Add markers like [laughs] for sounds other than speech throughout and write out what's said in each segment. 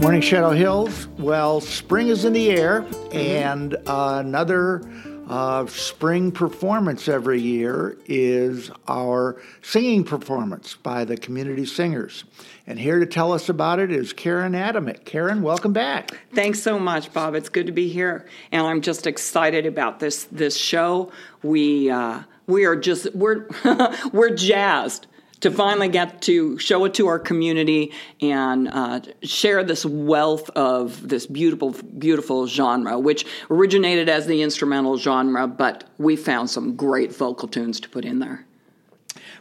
Morning Shadow Hills. Well, spring is in the air, and uh, another uh, spring performance every year is our singing performance by the community singers. And here to tell us about it is Karen Adamick. Karen, welcome back. Thanks so much, Bob. It's good to be here, and I'm just excited about this this show. We uh, we are just we're [laughs] we're jazzed to finally get to show it to our community and uh, share this wealth of this beautiful, beautiful genre, which originated as the instrumental genre, but we found some great vocal tunes to put in there.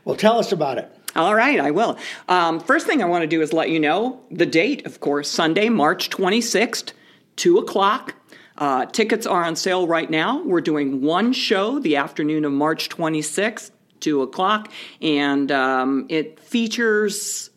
Well, tell us about it. All right, I will. Um, first thing I want to do is let you know the date, of course, Sunday, March 26th, 2 o'clock. Uh, tickets are on sale right now. We're doing one show the afternoon of March 26th two o'clock, and um, it features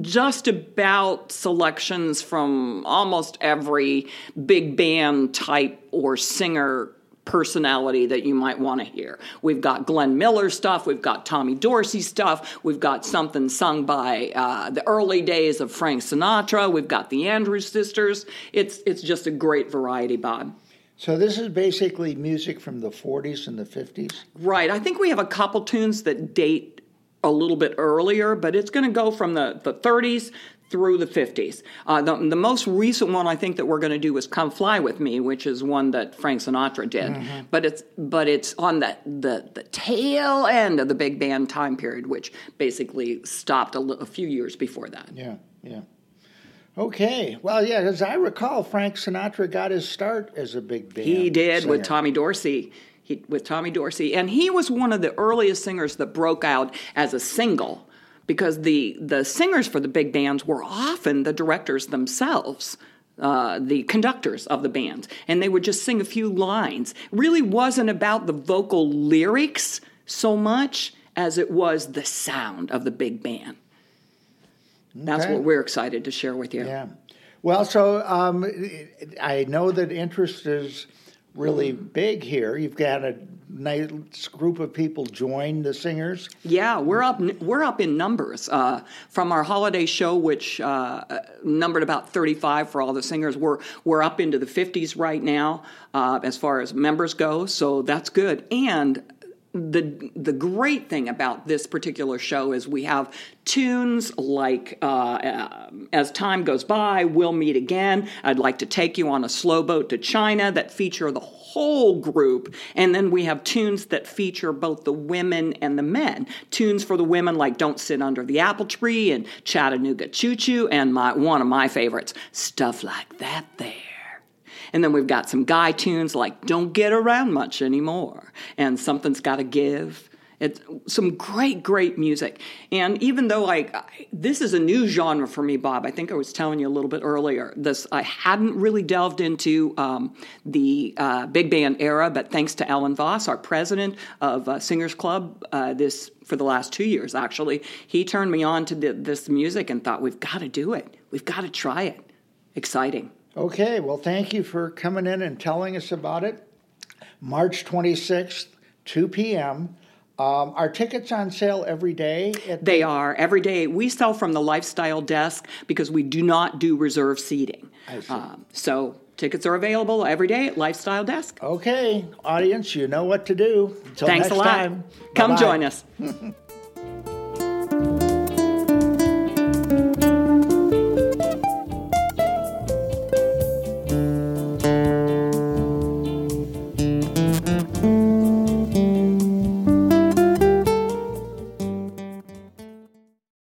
just about selections from almost every big band type or singer personality that you might want to hear. We've got Glenn Miller stuff, we've got Tommy Dorsey stuff, we've got something sung by uh, the early days of Frank Sinatra, we've got the Andrews Sisters. It's it's just a great variety, Bob. So this is basically music from the 40s and the 50s? Right. I think we have a couple tunes that date a little bit earlier, but it's going to go from the, the 30s through the 50s. Uh, the, the, most recent one I think that we're going to do is "Come Fly with Me," which is one that Frank Sinatra did. Mm-hmm. But it's but it's on the, the the tail end of the big band time period, which basically stopped a, a few years before that. Yeah, yeah. Okay. Well, yeah, as I recall, Frank Sinatra got his start as a big band. He did singer. with Tommy Dorsey. He, with Tommy Dorsey, and he was one of the earliest singers that broke out as a single, because the the singers for the big bands were often the directors themselves. Uh, the conductors of the bands, and they would just sing a few lines. It really wasn't about the vocal lyrics so much as it was the sound of the big band. That's what we're excited to share with you. Yeah. Well, so um, I know that interest is really big here. You've got a nice group of people join the singers. Yeah, we're up. We're up in numbers uh, from our holiday show, which uh, numbered about thirty-five for all the singers. We're we're up into the fifties right now uh, as far as members go. So that's good. And the the great thing about this particular show is we have tunes like uh, uh, as time goes by we'll meet again i'd like to take you on a slow boat to china that feature the whole group. And then we have tunes that feature both the women and the men. Tunes for the women like don't sit under the apple tree and chattanooga choo choo and my one of my favorites stuff like that there and then we've got some guy tunes like Don't Get Around Much Anymore and Something's Gotta Give. It's some great, great music. And even though I, this is a new genre for me, Bob, I think I was telling you a little bit earlier. This I hadn't really delved into um, the uh, big band era, but thanks to Alan Voss, our president of uh, Singers Club, uh, this for the last two years actually, he turned me on to the, this music and thought we've got to do it. We've got to try it. Exciting. Okay, well, thank you for coming in and telling us about it. March 26th, 2 p.m. Um, are tickets on sale every day? they the- are every day. We sell from the lifestyle desk because we do not do reserve seating. I Um, so tickets are available every day at Lifestyle Desk. Okay, audience, you know what to do. Until Thanks next a lot. time. Come Bye-bye. join us. [laughs]